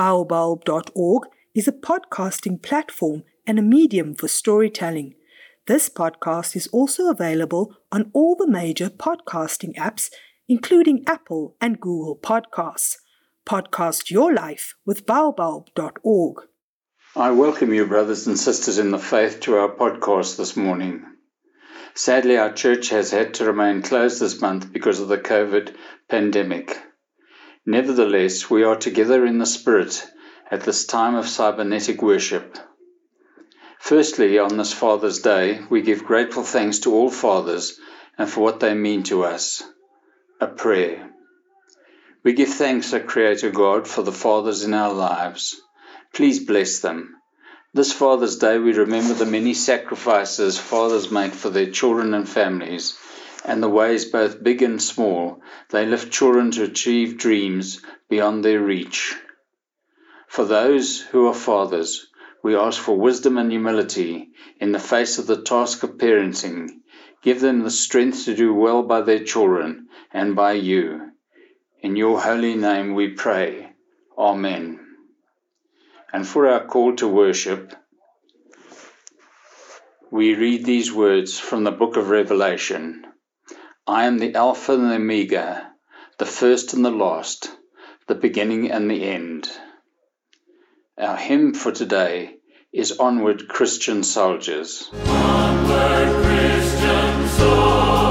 Baobulb.org is a podcasting platform and a medium for storytelling. This podcast is also available on all the major podcasting apps, including Apple and Google Podcasts. Podcast your life with Baobulb.org. I welcome you, brothers and sisters in the faith, to our podcast this morning. Sadly, our church has had to remain closed this month because of the COVID pandemic. Nevertheless, we are together in the Spirit at this time of cybernetic worship. Firstly, on this Father's Day, we give grateful thanks to all fathers and for what they mean to us. A prayer. We give thanks, O Creator God, for the fathers in our lives. Please bless them. This Father's Day, we remember the many sacrifices fathers make for their children and families and the ways, both big and small, they lift children to achieve dreams beyond their reach. For those who are fathers, we ask for wisdom and humility in the face of the task of parenting. Give them the strength to do well by their children and by you. In your holy name we pray. Amen. And for our call to worship, we read these words from the book of Revelation. I am the Alpha and the Omega, the first and the last, the beginning and the end. Our hymn for today is Onward Christian Soldiers. Onward Christian soldiers,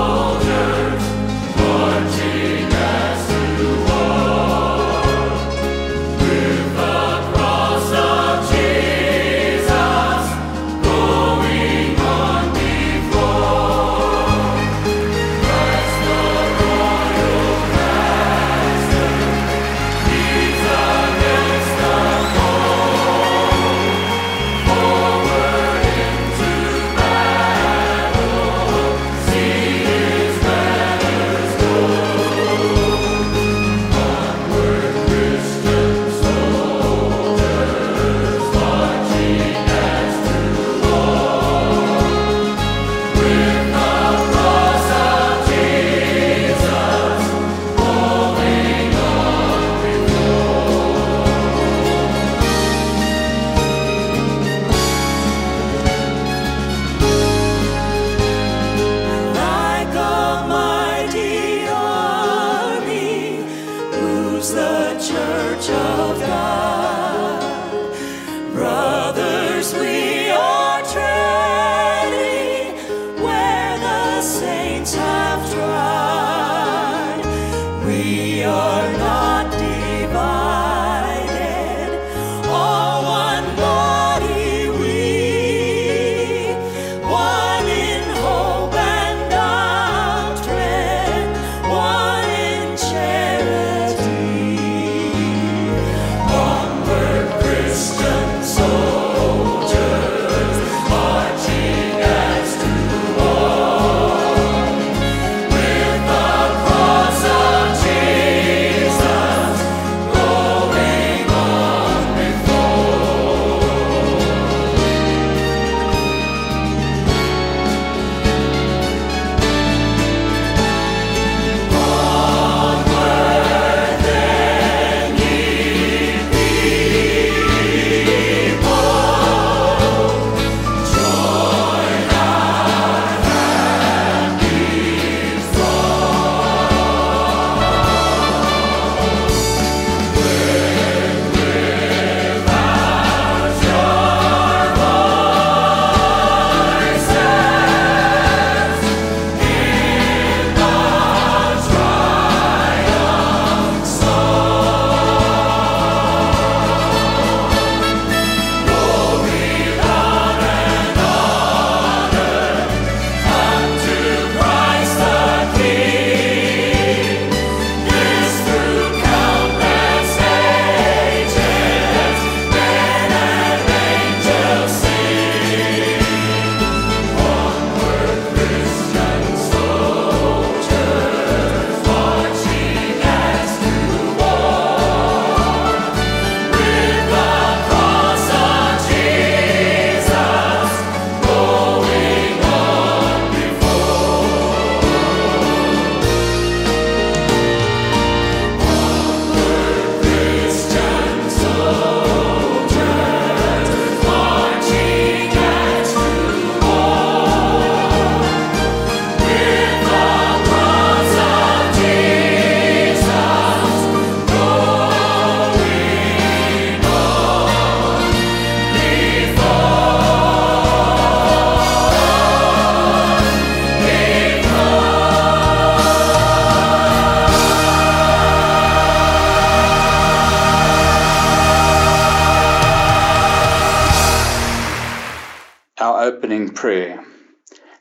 opening prayer.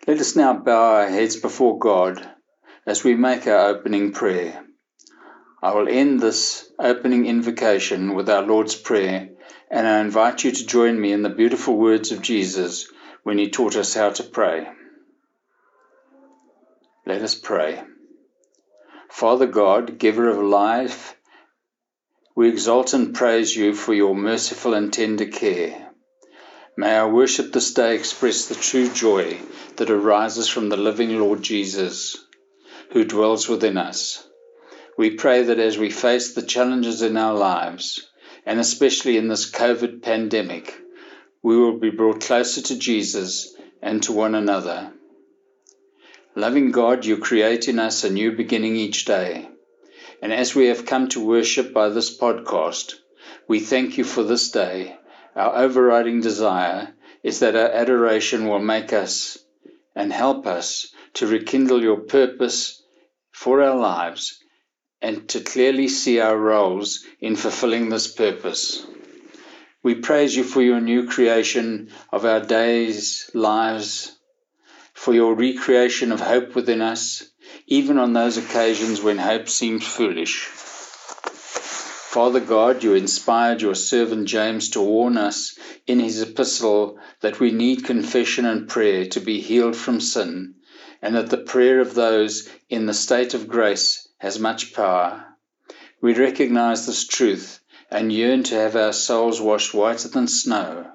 Let us now bow our heads before God as we make our opening prayer. I will end this opening invocation with our Lord's Prayer, and I invite you to join me in the beautiful words of Jesus when he taught us how to pray. Let us pray. Father God, giver of life, we exalt and praise you for your merciful and tender care. May our worship this day express the true joy that arises from the living Lord Jesus, who dwells within us. We pray that as we face the challenges in our lives, and especially in this COVID pandemic, we will be brought closer to Jesus and to one another. Loving God, you create in us a new beginning each day. And as we have come to worship by this podcast, we thank you for this day. Our overriding desire is that our adoration will make us and help us to rekindle your purpose for our lives and to clearly see our roles in fulfilling this purpose. We praise you for your new creation of our days, lives, for your recreation of hope within us, even on those occasions when hope seems foolish. Father God, you inspired your servant James to warn us in his epistle that we need confession and prayer to be healed from sin, and that the prayer of those in the state of grace has much power. We recognize this truth and yearn to have our souls washed whiter than snow.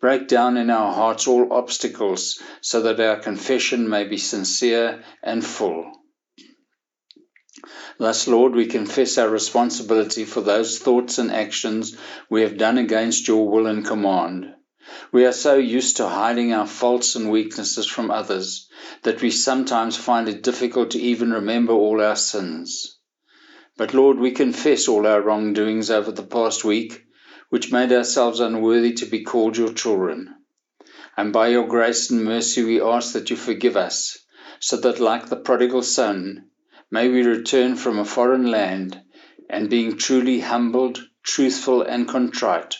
Break down in our hearts all obstacles so that our confession may be sincere and full. Thus, Lord, we confess our responsibility for those thoughts and actions we have done against your will and command. We are so used to hiding our faults and weaknesses from others that we sometimes find it difficult to even remember all our sins. But Lord, we confess all our wrongdoings over the past week which made ourselves unworthy to be called your children. And by your grace and mercy we ask that you forgive us, so that like the prodigal son, may we return from a foreign land, and being truly humbled, truthful, and contrite,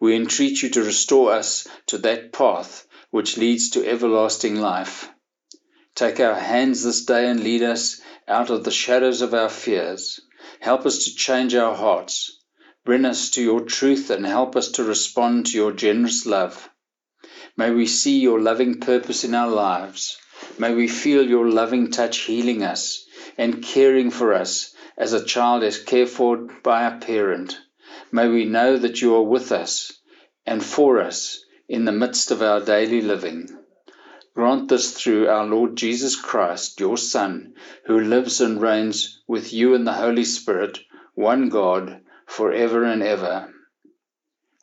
we entreat you to restore us to that path which leads to everlasting life. Take our hands this day and lead us out of the shadows of our fears. Help us to change our hearts Bring us to your truth and help us to respond to your generous love. May we see your loving purpose in our lives. May we feel your loving touch healing us and caring for us as a child is cared for by a parent. May we know that you are with us and for us in the midst of our daily living. Grant this through our Lord Jesus Christ, your Son, who lives and reigns with you in the Holy Spirit, one God, forever and ever.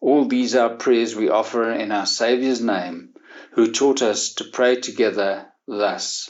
All these are prayers we offer in our Saviour's name, who taught us to pray together thus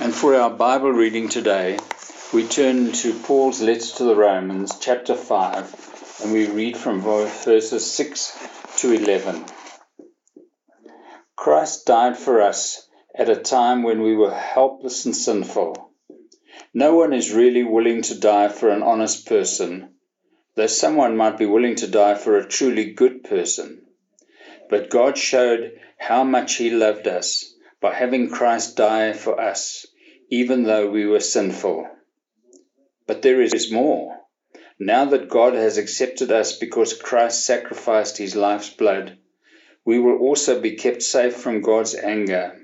And for our Bible reading today, we turn to Paul's letter to the Romans, chapter 5, and we read from verses 6 to 11. Christ died for us at a time when we were helpless and sinful. No one is really willing to die for an honest person though someone might be willing to die for a truly good person. But God showed how much He loved us by having Christ die for us, even though we were sinful. But there is more. Now that God has accepted us because Christ sacrificed His life's blood, we will also be kept safe from God's anger.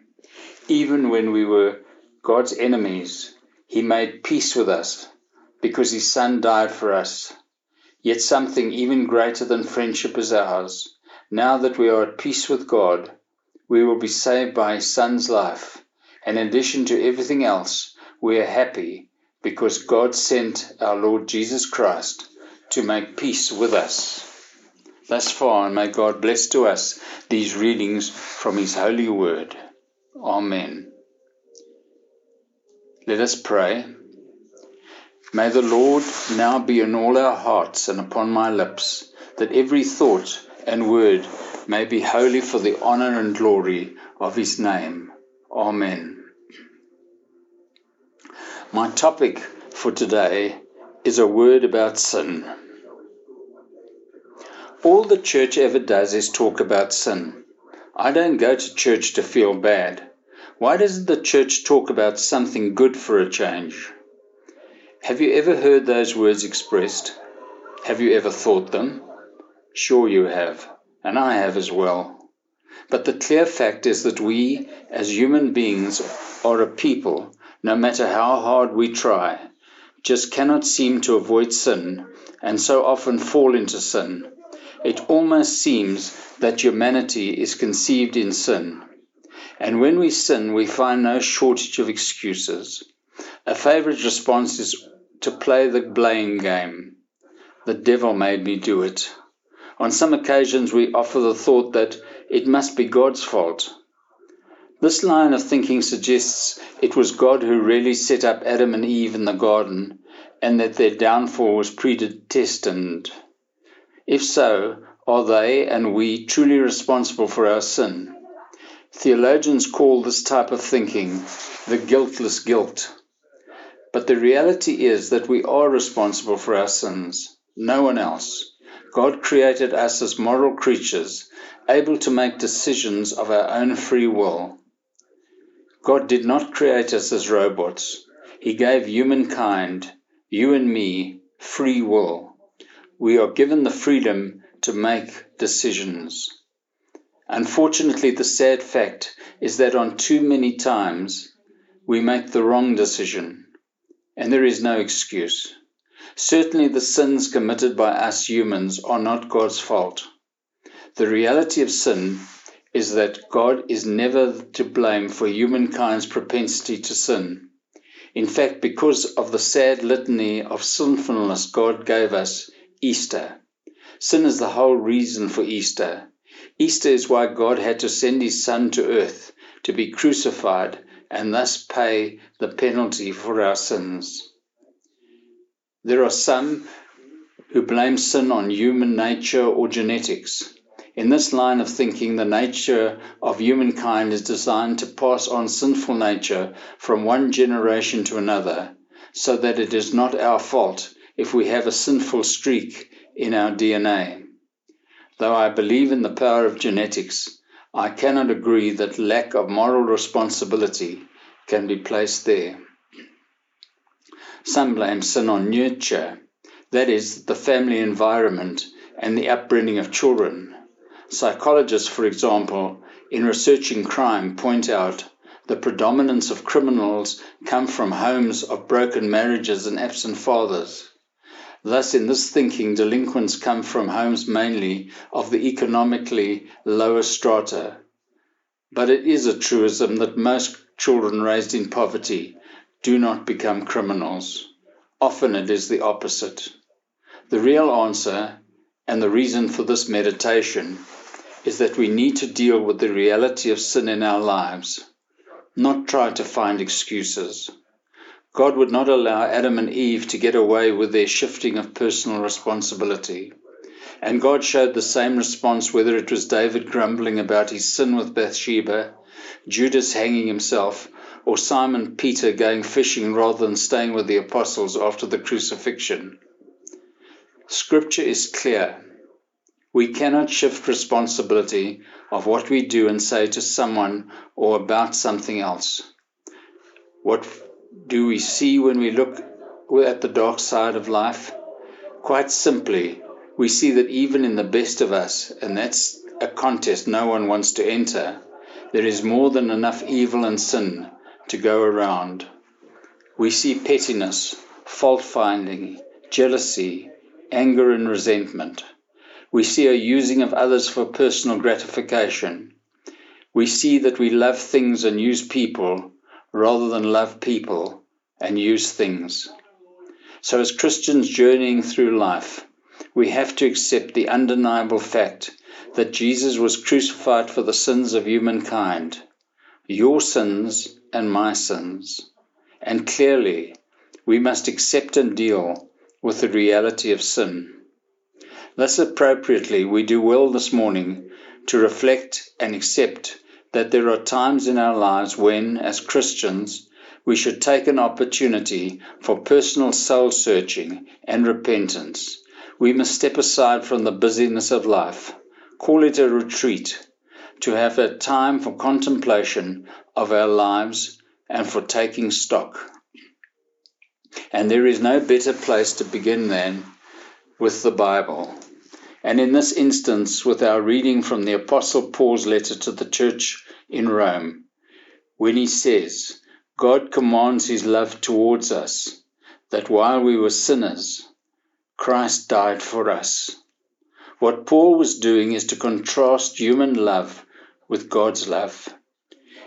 Even when we were God's enemies, He made peace with us because His Son died for us. Yet something even greater than friendship is ours. Now that we are at peace with God, we will be saved by His Son's life. And in addition to everything else, we are happy because God sent our Lord Jesus Christ to make peace with us. thus far, and may God bless to us these readings from His holy word. Amen. Let us pray. May the Lord now be in all our hearts and upon my lips, that every thought and word may be holy for the honor and glory of His name. Amen. My topic for today is a word about sin. All the church ever does is talk about sin. I don't go to church to feel bad. Why doesn't the church talk about something good for a change? Have you ever heard those words expressed? Have you ever thought them? Sure you have, and I have as well. But the clear fact is that we, as human beings, are a people, no matter how hard we try, just cannot seem to avoid sin and so often fall into sin. It almost seems that humanity is conceived in sin. And when we sin, we find no shortage of excuses. A favorite response is to play the blame game. The devil made me do it. On some occasions, we offer the thought that it must be God's fault. This line of thinking suggests it was God who really set up Adam and Eve in the garden and that their downfall was predestined. If so, are they and we truly responsible for our sin? Theologians call this type of thinking the guiltless guilt. But the reality is that we are responsible for our sins, no one else. God created us as moral creatures, able to make decisions of our own free will. God did not create us as robots. He gave humankind, you and me, free will. We are given the freedom to make decisions. Unfortunately, the sad fact is that on too many times we make the wrong decision, and there is no excuse. Certainly, the sins committed by us humans are not God's fault. The reality of sin is that God is never to blame for humankind's propensity to sin. In fact, because of the sad litany of sinfulness God gave us, Easter. Sin is the whole reason for Easter. Easter is why God had to send his Son to earth to be crucified and thus pay the penalty for our sins. There are some who blame sin on human nature or genetics. In this line of thinking, the nature of humankind is designed to pass on sinful nature from one generation to another, so that it is not our fault if we have a sinful streak in our DNA. Though I believe in the power of genetics, I cannot agree that lack of moral responsibility can be placed there. Some blame sin on nurture, that is, the family environment and the upbringing of children. Psychologists, for example, in researching crime, point out the predominance of criminals come from homes of broken marriages and absent fathers. Thus, in this thinking, delinquents come from homes mainly of the economically lower strata. But it is a truism that most children raised in poverty do not become criminals. Often it is the opposite. The real answer and the reason for this meditation is that we need to deal with the reality of sin in our lives, not try to find excuses. God would not allow Adam and Eve to get away with their shifting of personal responsibility. And God showed the same response whether it was David grumbling about his sin with Bathsheba, Judas hanging himself, or Simon Peter going fishing rather than staying with the apostles after the crucifixion. Scripture is clear. We cannot shift responsibility of what we do and say to someone or about something else. What do we see when we look at the dark side of life? Quite simply, we see that even in the best of us, and that's a contest no one wants to enter, there is more than enough evil and sin to go around. We see pettiness, fault finding, jealousy, anger, and resentment. We see a using of others for personal gratification. We see that we love things and use people rather than love people and use things. So, as Christians journeying through life, we have to accept the undeniable fact that Jesus was crucified for the sins of humankind, your sins and my sins. And clearly, we must accept and deal with the reality of sin. Thus, appropriately, we do well this morning to reflect and accept that there are times in our lives when, as Christians, we should take an opportunity for personal soul searching and repentance. We must step aside from the busyness of life, call it a retreat, to have a time for contemplation of our lives and for taking stock. And there is no better place to begin than with the Bible. And in this instance, with our reading from the Apostle Paul's letter to the church in Rome, when he says, God commands his love towards us, that while we were sinners, Christ died for us. What Paul was doing is to contrast human love with God's love.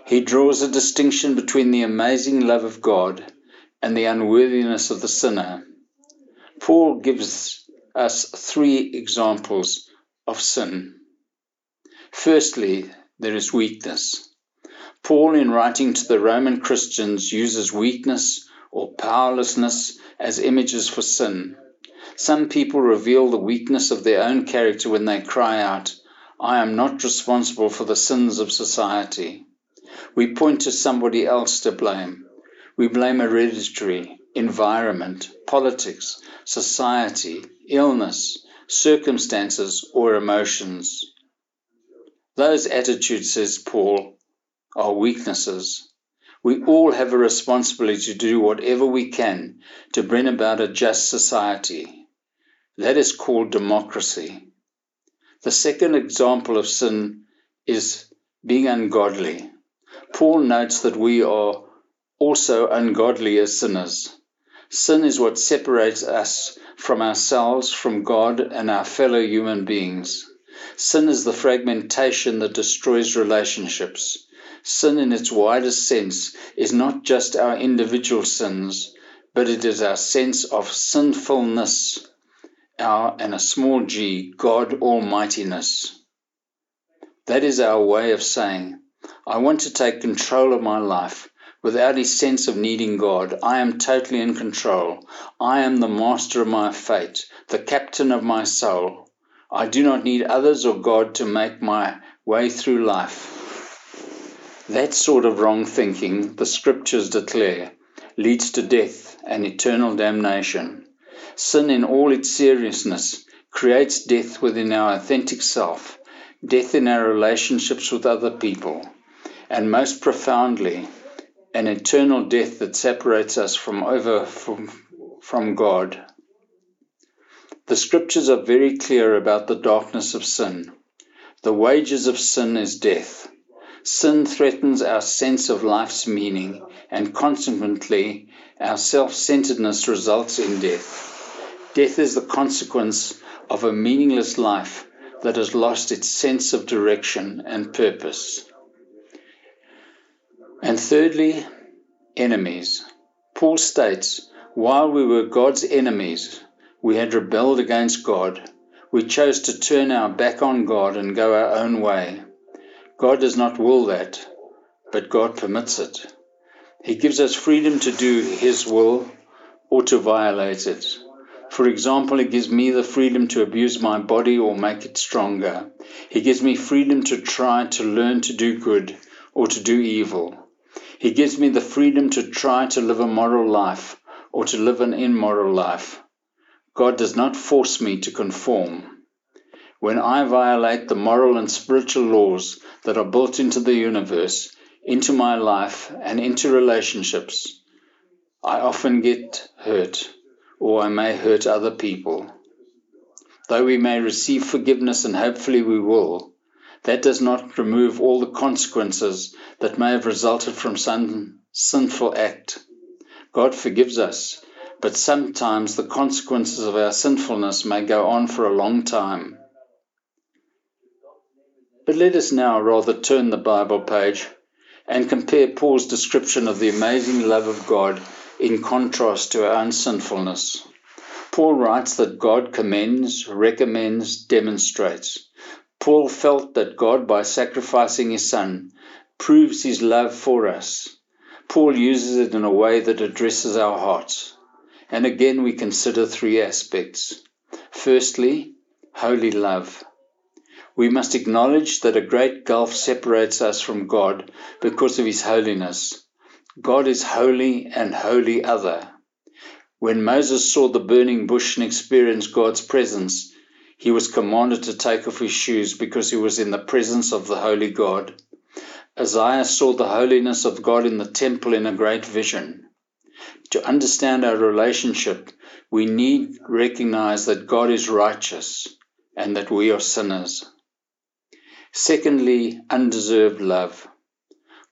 He draws a distinction between the amazing love of God and the unworthiness of the sinner. Paul gives us three examples of sin. Firstly, there is weakness. Paul, in writing to the Roman Christians, uses weakness or powerlessness as images for sin. Some people reveal the weakness of their own character when they cry out, I am not responsible for the sins of society. We point to somebody else to blame. We blame hereditary, environment, politics, society, illness, circumstances, or emotions. Those attitudes, says Paul, are weaknesses. We all have a responsibility to do whatever we can to bring about a just society. That is called democracy. The second example of sin is being ungodly. Paul notes that we are also ungodly as sinners. Sin is what separates us from ourselves, from God, and our fellow human beings. Sin is the fragmentation that destroys relationships. Sin, in its widest sense, is not just our individual sins, but it is our sense of sinfulness our and a small g, God Almightiness. That is our way of saying, I want to take control of my life without a sense of needing God. I am totally in control. I am the master of my fate, the captain of my soul. I do not need others or God to make my way through life. That sort of wrong thinking, the scriptures declare, leads to death and eternal damnation. Sin, in all its seriousness, creates death within our authentic self, death in our relationships with other people, and most profoundly, an eternal death that separates us from over from, from God. The scriptures are very clear about the darkness of sin. The wages of sin is death. Sin threatens our sense of life's meaning, and consequently, our self centeredness results in death. Death is the consequence of a meaningless life that has lost its sense of direction and purpose. And thirdly, enemies. Paul states, while we were God's enemies, we had rebelled against God. We chose to turn our back on God and go our own way. God does not will that, but God permits it. He gives us freedom to do His will or to violate it. For example, He gives me the freedom to abuse my body or make it stronger. He gives me freedom to try to learn to do good or to do evil. He gives me the freedom to try to live a moral life or to live an immoral life. God does not force me to conform. When I violate the moral and spiritual laws that are built into the universe, into my life, and into relationships, I often get hurt or I may hurt other people. Though we may receive forgiveness, and hopefully we will, that does not remove all the consequences that may have resulted from some sinful act. God forgives us, but sometimes the consequences of our sinfulness may go on for a long time. But let us now rather turn the Bible page and compare Paul's description of the amazing love of God in contrast to our own sinfulness. Paul writes that God commends, recommends, demonstrates. Paul felt that God, by sacrificing his son, proves his love for us. Paul uses it in a way that addresses our hearts. And again, we consider three aspects. Firstly, holy love. We must acknowledge that a great gulf separates us from God because of his holiness. God is holy and holy other. When Moses saw the burning bush and experienced God's presence, he was commanded to take off his shoes because he was in the presence of the holy God. Isaiah saw the holiness of God in the temple in a great vision. To understand our relationship, we need recognize that God is righteous and that we are sinners. Secondly, undeserved love.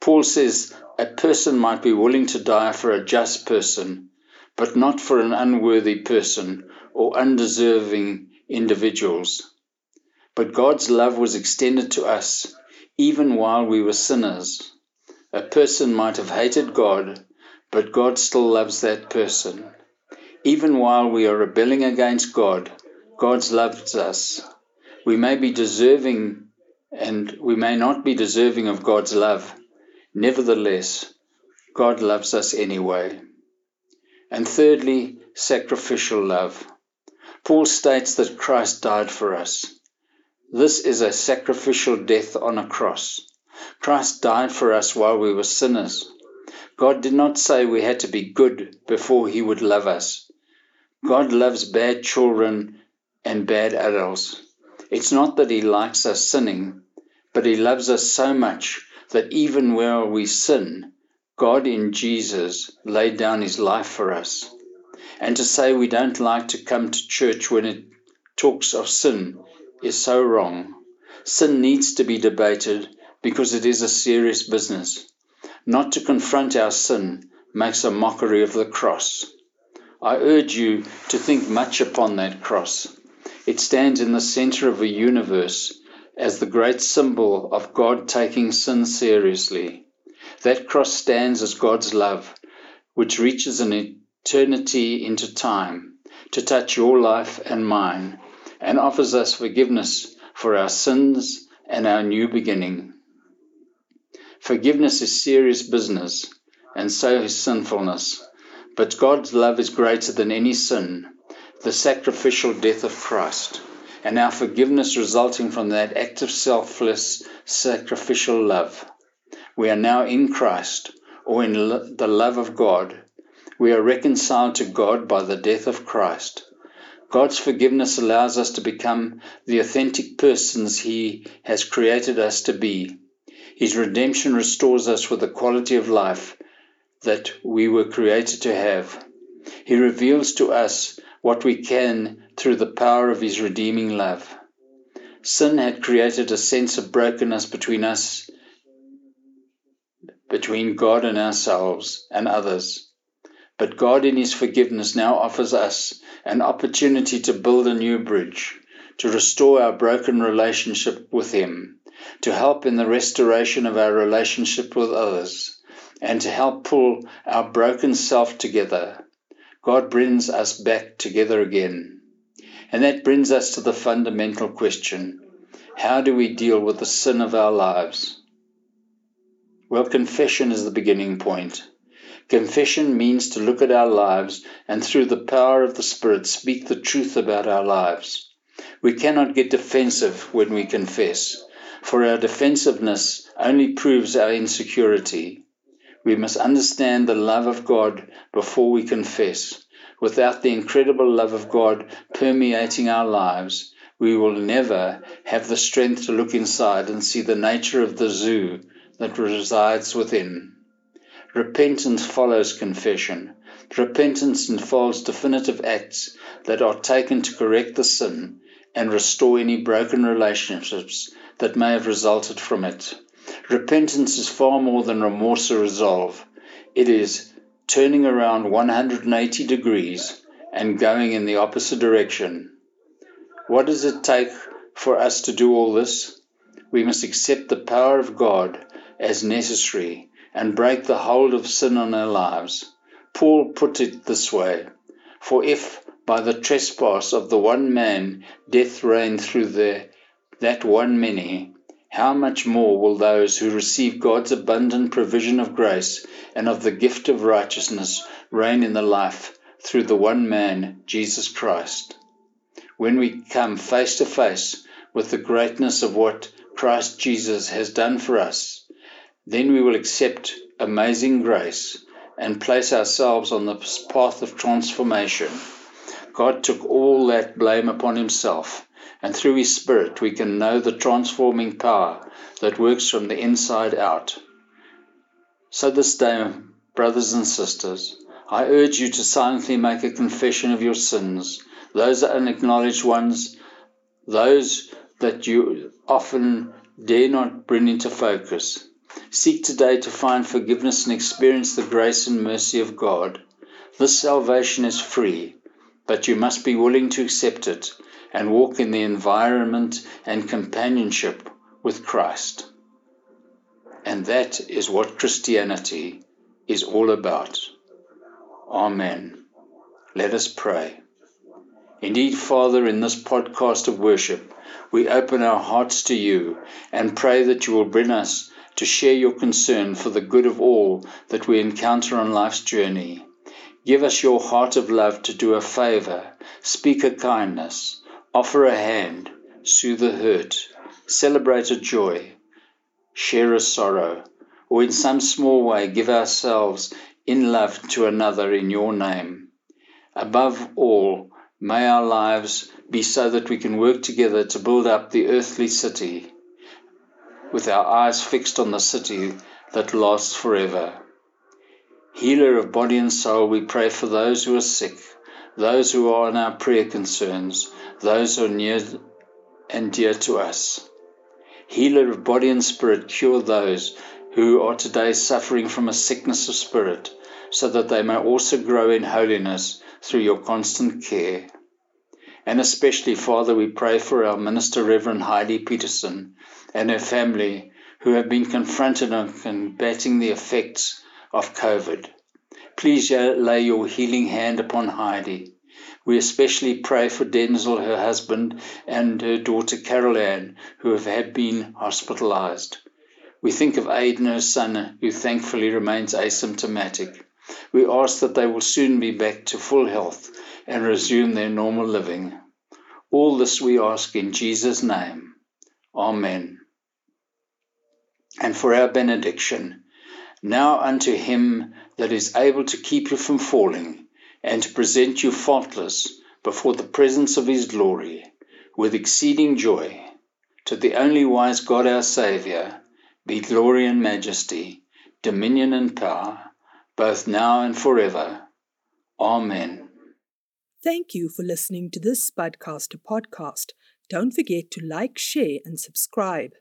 Paul says a person might be willing to die for a just person, but not for an unworthy person or undeserving individuals. But God's love was extended to us even while we were sinners. A person might have hated God, but God still loves that person. Even while we are rebelling against God, God loves us. We may be deserving and we may not be deserving of God's love. Nevertheless, God loves us anyway. And thirdly, sacrificial love. Paul states that Christ died for us. This is a sacrificial death on a cross. Christ died for us while we were sinners. God did not say we had to be good before He would love us. God loves bad children and bad adults. It's not that He likes us sinning, but He loves us so much that even where we sin, God in Jesus laid down His life for us. And to say we don't like to come to church when it talks of sin is so wrong. Sin needs to be debated because it is a serious business. Not to confront our sin makes a mockery of the cross. I urge you to think much upon that cross. It stands in the center of a universe as the great symbol of God taking sin seriously. That cross stands as God's love, which reaches an eternity into time to touch your life and mine and offers us forgiveness for our sins and our new beginning. Forgiveness is serious business, and so is sinfulness. But God's love is greater than any sin, the sacrificial death of Christ, and our forgiveness resulting from that act of selfless, sacrificial love. We are now in Christ, or in the love of God. We are reconciled to God by the death of Christ. God's forgiveness allows us to become the authentic persons He has created us to be. His redemption restores us with the quality of life that we were created to have. He reveals to us what we can through the power of His redeeming love. Sin had created a sense of brokenness between us, between God and ourselves and others. But God, in His forgiveness, now offers us an opportunity to build a new bridge, to restore our broken relationship with Him, to help in the restoration of our relationship with others, and to help pull our broken self together. God brings us back together again. And that brings us to the fundamental question how do we deal with the sin of our lives? Well, confession is the beginning point. Confession means to look at our lives and through the power of the Spirit speak the truth about our lives. We cannot get defensive when we confess, for our defensiveness only proves our insecurity. We must understand the love of God before we confess. Without the incredible love of God permeating our lives, we will never have the strength to look inside and see the nature of the zoo that resides within. Repentance follows confession. Repentance involves definitive acts that are taken to correct the sin and restore any broken relationships that may have resulted from it. Repentance is far more than remorse or resolve. It is turning around 180 degrees and going in the opposite direction. What does it take for us to do all this? We must accept the power of God as necessary and break the hold of sin on our lives. Paul put it this way For if by the trespass of the one man, death reigned through the, that one many, how much more will those who receive God's abundant provision of grace and of the gift of righteousness reign in the life through the one man, Jesus Christ? When we come face to face with the greatness of what Christ Jesus has done for us, then we will accept amazing grace and place ourselves on the path of transformation. God took all that blame upon himself, and through his Spirit we can know the transforming power that works from the inside out. So, this day, brothers and sisters, I urge you to silently make a confession of your sins, those unacknowledged ones, those that you often dare not bring into focus. Seek today to find forgiveness and experience the grace and mercy of God. This salvation is free, but you must be willing to accept it and walk in the environment and companionship with Christ. And that is what Christianity is all about. Amen. Let us pray. Indeed, Father, in this podcast of worship, we open our hearts to you and pray that you will bring us to share your concern for the good of all that we encounter on life's journey. Give us your heart of love to do a favor, speak a kindness, offer a hand, soothe a hurt, celebrate a joy, share a sorrow, or in some small way give ourselves in love to another in your name. Above all, may our lives be so that we can work together to build up the earthly city with our eyes fixed on the city that lasts forever. Healer of body and soul, we pray for those who are sick, those who are in our prayer concerns, those who are near and dear to us. Healer of body and spirit, cure those who are today suffering from a sickness of spirit, so that they may also grow in holiness through your constant care. And especially, Father, we pray for our minister, Reverend Heidi Petersen, and her family who have been confronted and combating the effects of COVID. Please uh, lay your healing hand upon Heidi. We especially pray for Denzel, her husband, and her daughter Carol Ann, who have had been hospitalized. We think of Aiden, her son, who thankfully remains asymptomatic. We ask that they will soon be back to full health and resume their normal living. All this we ask in Jesus' name. Amen. And for our benediction, now unto him that is able to keep you from falling, and to present you faultless before the presence of his glory, with exceeding joy, to the only wise God our Saviour, be glory and majesty, dominion and power, both now and forever. Amen. Thank you for listening to this Spudcaster podcast. Don't forget to like, share, and subscribe.